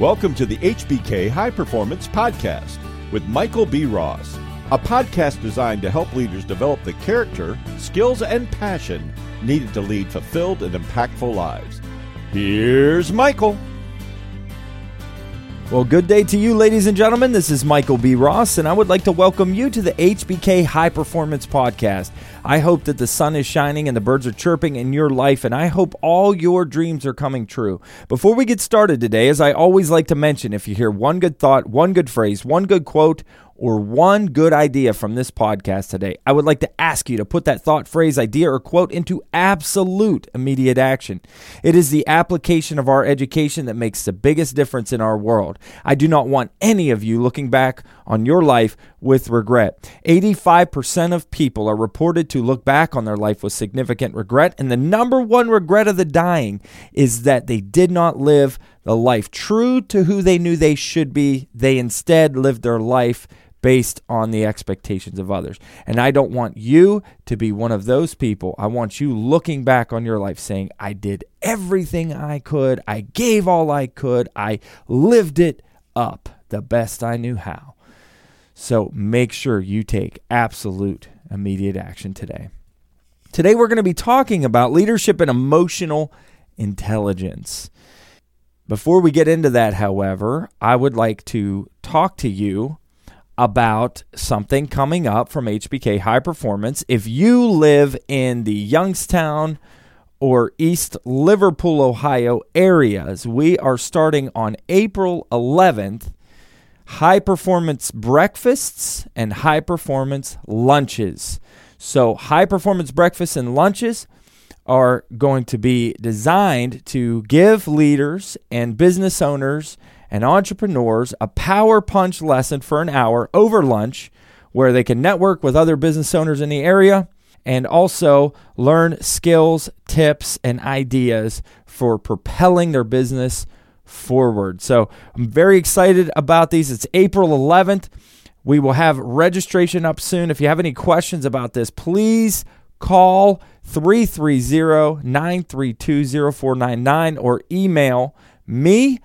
Welcome to the HBK High Performance Podcast with Michael B. Ross, a podcast designed to help leaders develop the character, skills, and passion needed to lead fulfilled and impactful lives. Here's Michael. Well, good day to you, ladies and gentlemen. This is Michael B. Ross, and I would like to welcome you to the HBK High Performance Podcast. I hope that the sun is shining and the birds are chirping in your life, and I hope all your dreams are coming true. Before we get started today, as I always like to mention, if you hear one good thought, one good phrase, one good quote, or one good idea from this podcast today, I would like to ask you to put that thought, phrase, idea, or quote into absolute immediate action. It is the application of our education that makes the biggest difference in our world. I do not want any of you looking back on your life with regret. 85% of people are reported to look back on their life with significant regret, and the number one regret of the dying is that they did not live the life true to who they knew they should be. They instead lived their life based on the expectations of others. And I don't want you to be one of those people. I want you looking back on your life saying, I did everything I could, I gave all I could, I lived it up the best I knew how. So make sure you take absolute immediate action today. Today, we're going to be talking about leadership and emotional intelligence. Before we get into that, however, I would like to talk to you about something coming up from HBK High Performance. If you live in the Youngstown or East Liverpool, Ohio areas, we are starting on April 11th high performance breakfasts and high performance lunches. So, high performance breakfasts and lunches are going to be designed to give leaders and business owners and entrepreneurs a power punch lesson for an hour over lunch where they can network with other business owners in the area and also learn skills, tips, and ideas for propelling their business forward. So I'm very excited about these. It's April 11th. We will have registration up soon. If you have any questions about this, please call 330 932 0499 or email me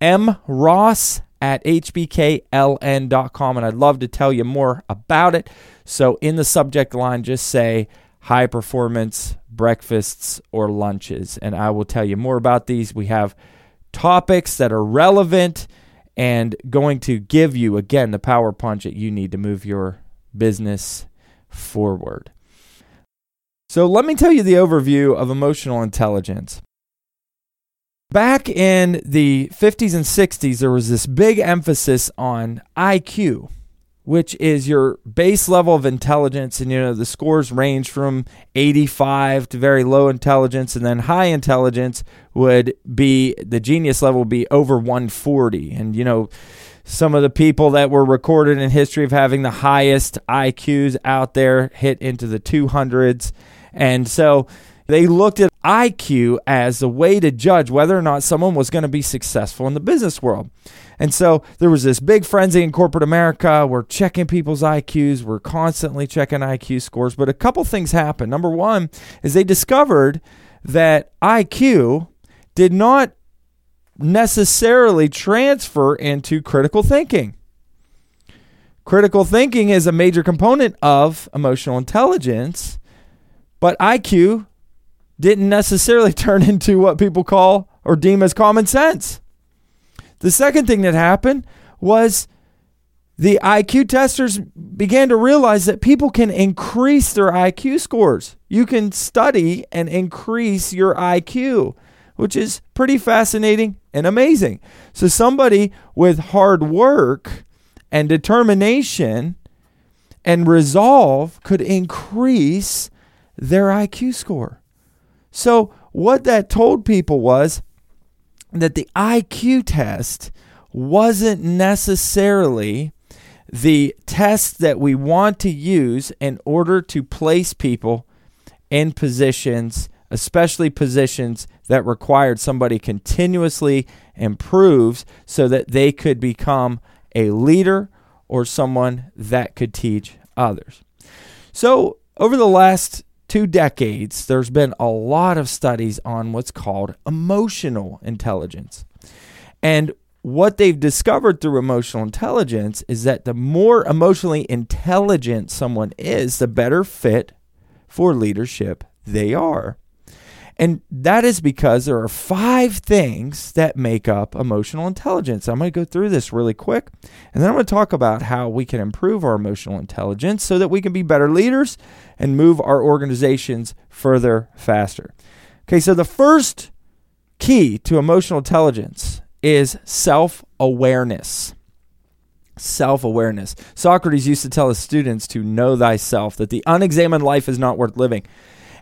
mross at hbkln.com. And I'd love to tell you more about it. So in the subject line, just say high performance breakfasts or lunches. And I will tell you more about these. We have topics that are relevant and going to give you, again, the power punch that you need to move your business forward. So let me tell you the overview of emotional intelligence. Back in the 50s and 60s, there was this big emphasis on IQ, which is your base level of intelligence. And, you know, the scores range from 85 to very low intelligence. And then high intelligence would be the genius level would be over 140. And, you know, some of the people that were recorded in history of having the highest IQs out there hit into the 200s. And so, they looked at IQ as a way to judge whether or not someone was going to be successful in the business world. And so there was this big frenzy in corporate America. We're checking people's IQs, we're constantly checking IQ scores. But a couple things happened. Number one is they discovered that IQ did not necessarily transfer into critical thinking. Critical thinking is a major component of emotional intelligence, but IQ didn't necessarily turn into what people call or deem as common sense. The second thing that happened was the IQ testers began to realize that people can increase their IQ scores. You can study and increase your IQ, which is pretty fascinating and amazing. So, somebody with hard work and determination and resolve could increase their IQ score. So, what that told people was that the IQ test wasn't necessarily the test that we want to use in order to place people in positions, especially positions that required somebody continuously improves so that they could become a leader or someone that could teach others. So, over the last two decades, there's been a lot of studies on what's called emotional intelligence. And what they've discovered through emotional intelligence is that the more emotionally intelligent someone is, the better fit for leadership they are. And that is because there are five things that make up emotional intelligence. I'm going to go through this really quick, and then I'm going to talk about how we can improve our emotional intelligence so that we can be better leaders and move our organizations further faster. Okay, so the first key to emotional intelligence is self awareness. Self awareness. Socrates used to tell his students to know thyself, that the unexamined life is not worth living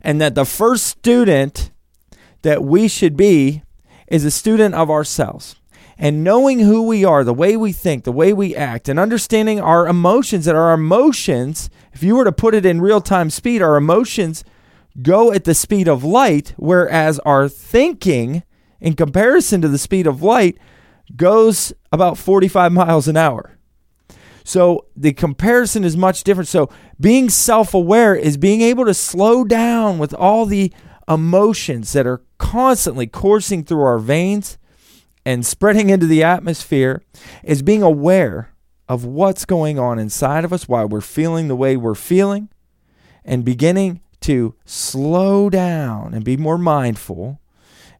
and that the first student that we should be is a student of ourselves. And knowing who we are, the way we think, the way we act, and understanding our emotions, that our emotions, if you were to put it in real time speed, our emotions go at the speed of light, whereas our thinking, in comparison to the speed of light, goes about 45 miles an hour. So the comparison is much different. So being self aware is being able to slow down with all the emotions that are constantly coursing through our veins and spreading into the atmosphere, is being aware of what's going on inside of us, why we're feeling the way we're feeling, and beginning to slow down and be more mindful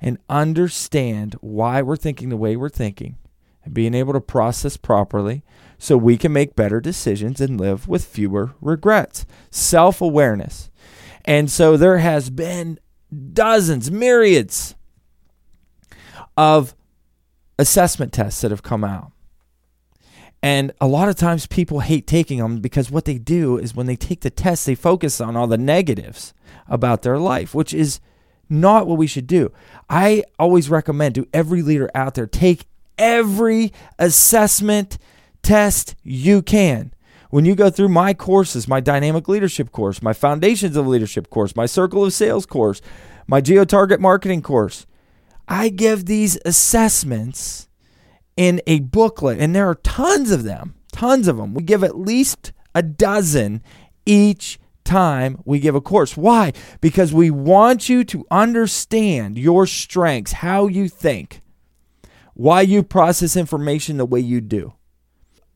and understand why we're thinking the way we're thinking and being able to process properly so we can make better decisions and live with fewer regrets. Self awareness. And so there has been dozens, myriads of assessment tests that have come out. And a lot of times people hate taking them because what they do is when they take the test, they focus on all the negatives about their life, which is not what we should do. I always recommend to every leader out there take every assessment test you can. When you go through my courses, my dynamic leadership course, my foundations of leadership course, my circle of sales course, my geo target marketing course, I give these assessments in a booklet, and there are tons of them, tons of them. We give at least a dozen each time we give a course. Why? Because we want you to understand your strengths, how you think, why you process information the way you do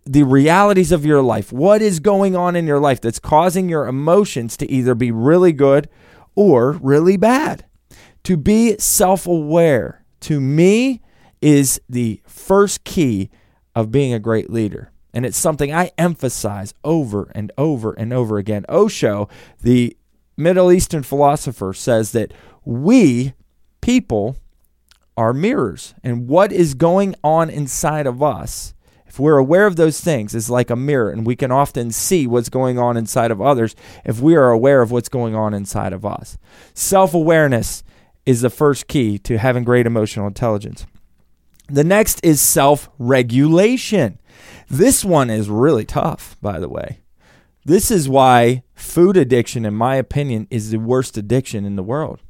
the realities of your life. What is going on in your life that's causing your emotions to either be really good or really bad? To be self aware, to me, is the first key of being a great leader. And it's something I emphasize over and over and over again. Osho, the Middle Eastern philosopher, says that we, people, are mirrors. And what is going on inside of us if we're aware of those things, is like a mirror, and we can often see what's going on inside of others if we are aware of what's going on inside of us. Self awareness is the first key to having great emotional intelligence. The next is self regulation. This one is really tough, by the way. This is why food addiction, in my opinion, is the worst addiction in the world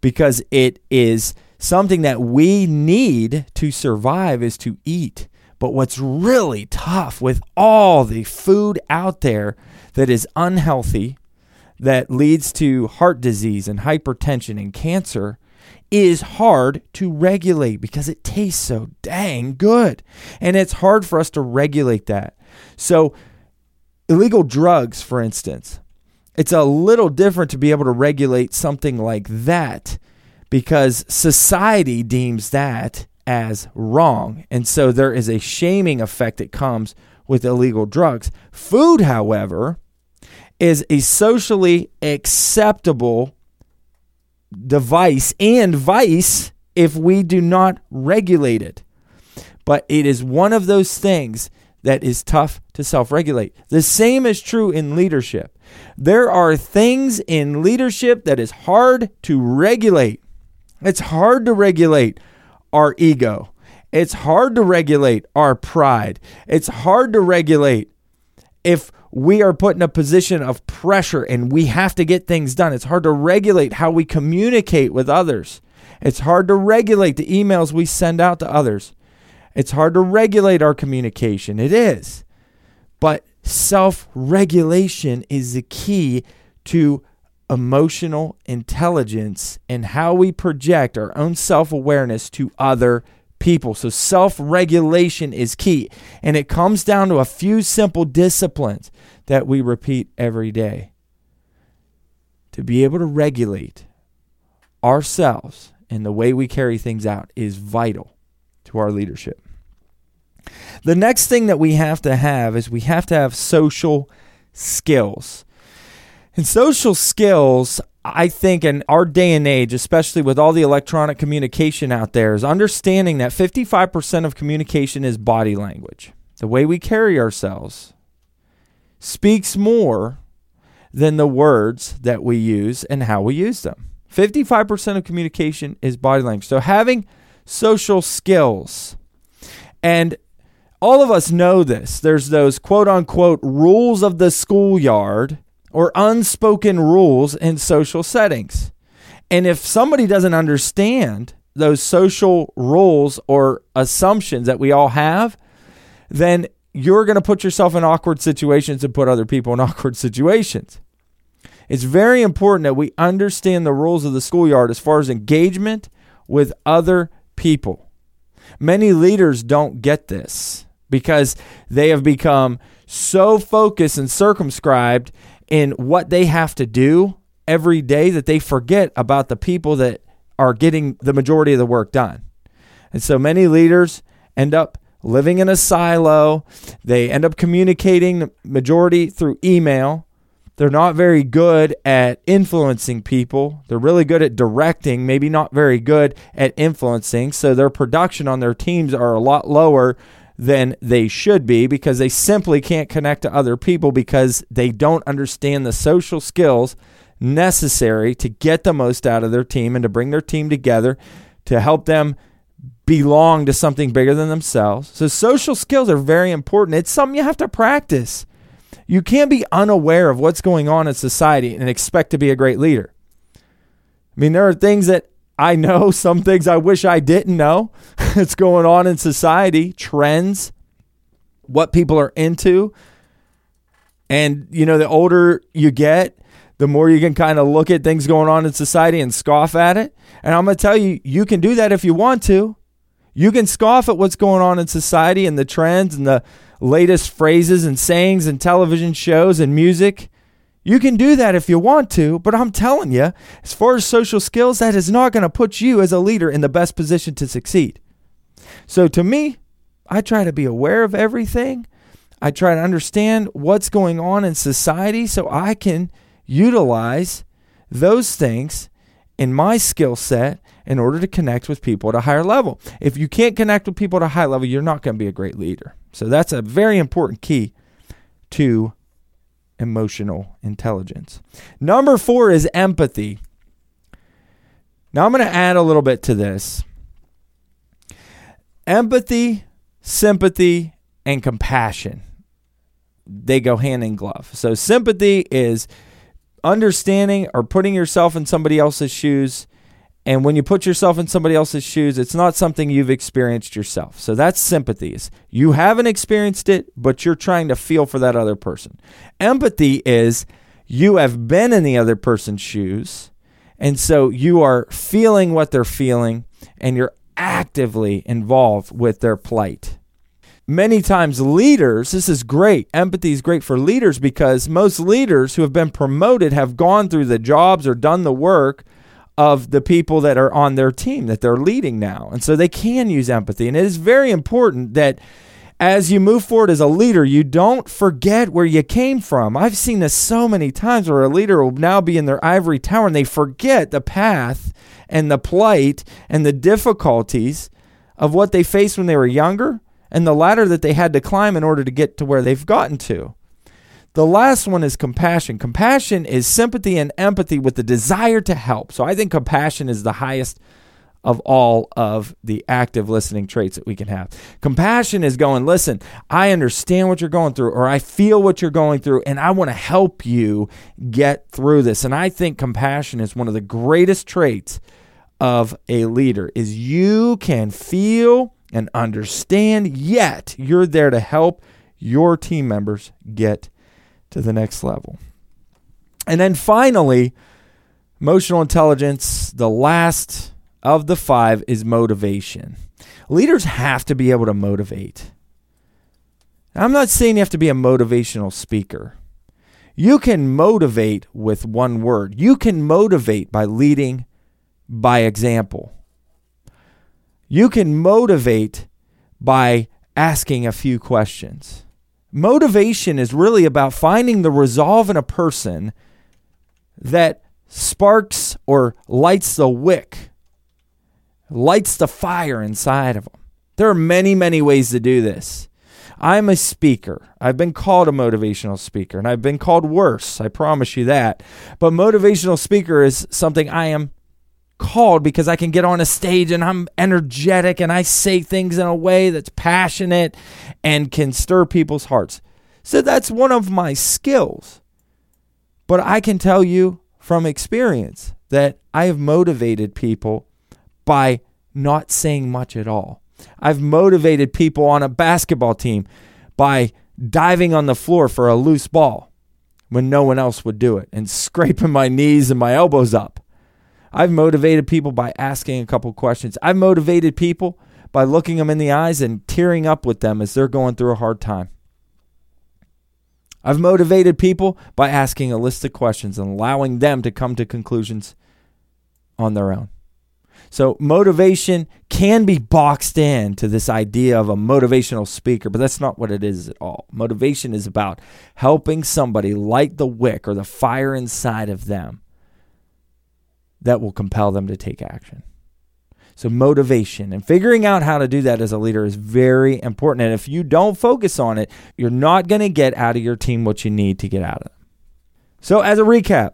because it is something that we need to survive is to eat. But what's really tough with all the food out there that is unhealthy, that leads to heart disease and hypertension and cancer, is hard to regulate because it tastes so dang good. And it's hard for us to regulate that. So, illegal drugs, for instance, it's a little different to be able to regulate something like that because society deems that as wrong. And so there is a shaming effect that comes with illegal drugs. Food, however, is a socially acceptable device and vice if we do not regulate it. But it is one of those things that is tough to self regulate. The same is true in leadership. There are things in leadership that is hard to regulate. It's hard to regulate our ego. It's hard to regulate our pride. It's hard to regulate if we are put in a position of pressure and we have to get things done. It's hard to regulate how we communicate with others. It's hard to regulate the emails we send out to others. It's hard to regulate our communication. It is. But self regulation is the key to emotional intelligence and how we project our own self awareness to other people. So self regulation is key. And it comes down to a few simple disciplines that we repeat every day. To be able to regulate ourselves and the way we carry things out is vital to our leadership. The next thing that we have to have is we have to have social skills. And social skills, I think, in our day and age, especially with all the electronic communication out there, is understanding that 55% of communication is body language. The way we carry ourselves speaks more than the words that we use and how we use them. 55% of communication is body language. So having social skills and all of us know this. There's those quote unquote rules of the schoolyard or unspoken rules in social settings. And if somebody doesn't understand those social rules or assumptions that we all have, then you're going to put yourself in awkward situations and put other people in awkward situations. It's very important that we understand the rules of the schoolyard as far as engagement with other people. Many leaders don't get this because they have become so focused and circumscribed in what they have to do every day that they forget about the people that are getting the majority of the work done. And so many leaders end up living in a silo. They end up communicating the majority through email. They're not very good at influencing people. They're really good at directing, maybe not very good at influencing. So their production on their teams are a lot lower than they should be because they simply can't connect to other people because they don't understand the social skills necessary to get the most out of their team and to bring their team together to help them belong to something bigger than themselves. So, social skills are very important. It's something you have to practice. You can't be unaware of what's going on in society and expect to be a great leader. I mean, there are things that I know some things I wish I didn't know. it's going on in society, trends, what people are into. And, you know, the older you get, the more you can kind of look at things going on in society and scoff at it. And I'm going to tell you, you can do that if you want to. You can scoff at what's going on in society and the trends and the latest phrases and sayings and television shows and music. You can do that if you want to, but I'm telling you, as far as social skills, that is not going to put you as a leader in the best position to succeed. So to me, I try to be aware of everything. I try to understand what's going on in society so I can utilize those things in my skill set in order to connect with people at a higher level. If you can't connect with people at a high level, you're not going to be a great leader. So that's a very important key to emotional intelligence. Number four is empathy. Now, I'm going to add a little bit to this empathy, sympathy, and compassion. They go hand in glove. So, sympathy is understanding or putting yourself in somebody else's shoes and when you put yourself in somebody else's shoes, it's not something you've experienced yourself. So that's sympathies. You haven't experienced it, but you're trying to feel for that other person. Empathy is you have been in the other person's shoes. And so you are feeling what they're feeling and you're actively involved with their plight. Many times, leaders, this is great. Empathy is great for leaders because most leaders who have been promoted have gone through the jobs or done the work of the people that are on their team that they're leading now. And so they can use empathy. And it is very important that as you move forward as a leader, you don't forget where you came from. I've seen this so many times where a leader will now be in their ivory tower and they forget the path and the plight and the difficulties of what they faced when they were younger and the ladder that they had to climb in order to get to where they've gotten to. The last one is compassion. Compassion is sympathy and empathy with the desire to help. So I think compassion is the highest of all of the active listening traits that we can have. Compassion is going, listen, I understand what you're going through, or I feel what you're going through, and I want to help you get through this. And I think compassion is one of the greatest traits of a leader is you can feel and understand, yet you're there to help your team members get to the next level. And then finally, emotional intelligence, the last of the five is motivation. Leaders have to be able to motivate. I'm not saying you have to be a motivational speaker. You can motivate with one word. You can motivate by leading by example. You can motivate by asking a few questions. Motivation is really about finding the resolve in a person that sparks or lights the wick, lights the fire inside of them. There are many, many ways to do this. I'm a speaker. I've been called a motivational speaker, and I've been called worse. I promise you that. But motivational speaker is something I am called because I can get on a stage and I'm energetic and I say things in a way that's passionate and can stir people's hearts. So that's one of my skills. But I can tell you from experience that I have motivated people by not saying much at all. I've motivated people on a basketball team by diving on the floor for a loose ball when no one else would do it and scraping my knees and my elbows up. I've motivated people by asking a couple questions. I've motivated people by looking them in the eyes and tearing up with them as they're going through a hard time. I've motivated people by asking a list of questions and allowing them to come to conclusions on their own. So motivation can be boxed in to this idea of a motivational speaker, but that's not what it is at all. Motivation is about helping somebody light the wick or the fire inside of them that will compel them to take action. So, motivation and figuring out how to do that as a leader is very important. And if you don't focus on it, you're not going to get out of your team what you need to get out of them. So, as a recap,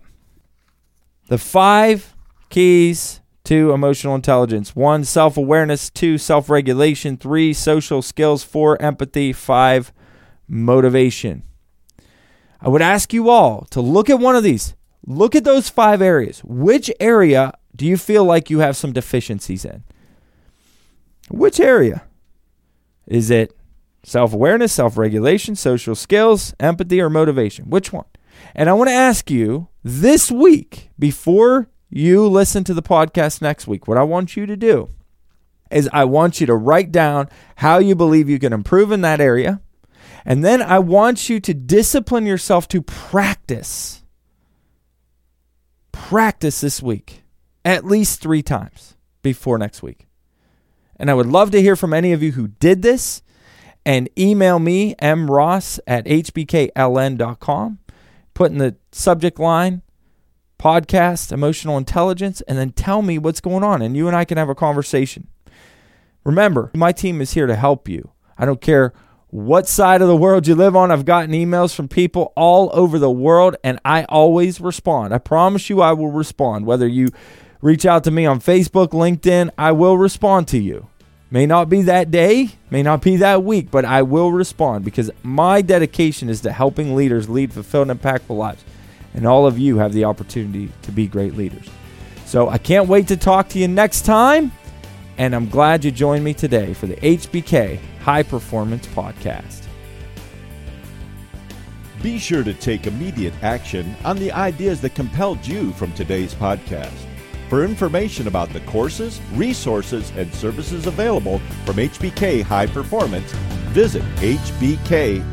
the five keys Two, emotional intelligence. One, self awareness. Two, self regulation. Three, social skills. Four, empathy. Five, motivation. I would ask you all to look at one of these. Look at those five areas. Which area do you feel like you have some deficiencies in? Which area? Is it self awareness, self regulation, social skills, empathy, or motivation? Which one? And I want to ask you this week, before you listen to the podcast next week, what I want you to do is I want you to write down how you believe you can improve in that area. And then I want you to discipline yourself to practice. Practice this week at least three times before next week. And I would love to hear from any of you who did this and email me, mross at hbkln.com. Put in the subject line podcast, emotional intelligence, and then tell me what's going on. And you and I can have a conversation. Remember, my team is here to help you. I don't care what side of the world you live on. I've gotten emails from people all over the world, and I always respond. I promise you, I will respond. Whether you reach out to me on Facebook, LinkedIn, I will respond to you. May not be that day, may not be that week, but I will respond because my dedication is to helping leaders lead fulfilled and impactful lives and all of you have the opportunity to be great leaders. So I can't wait to talk to you next time, and I'm glad you joined me today for the HBK High Performance Podcast. Be sure to take immediate action on the ideas that compelled you from today's podcast. For information about the courses, resources, and services available from HBK High Performance, visit hbkln.com.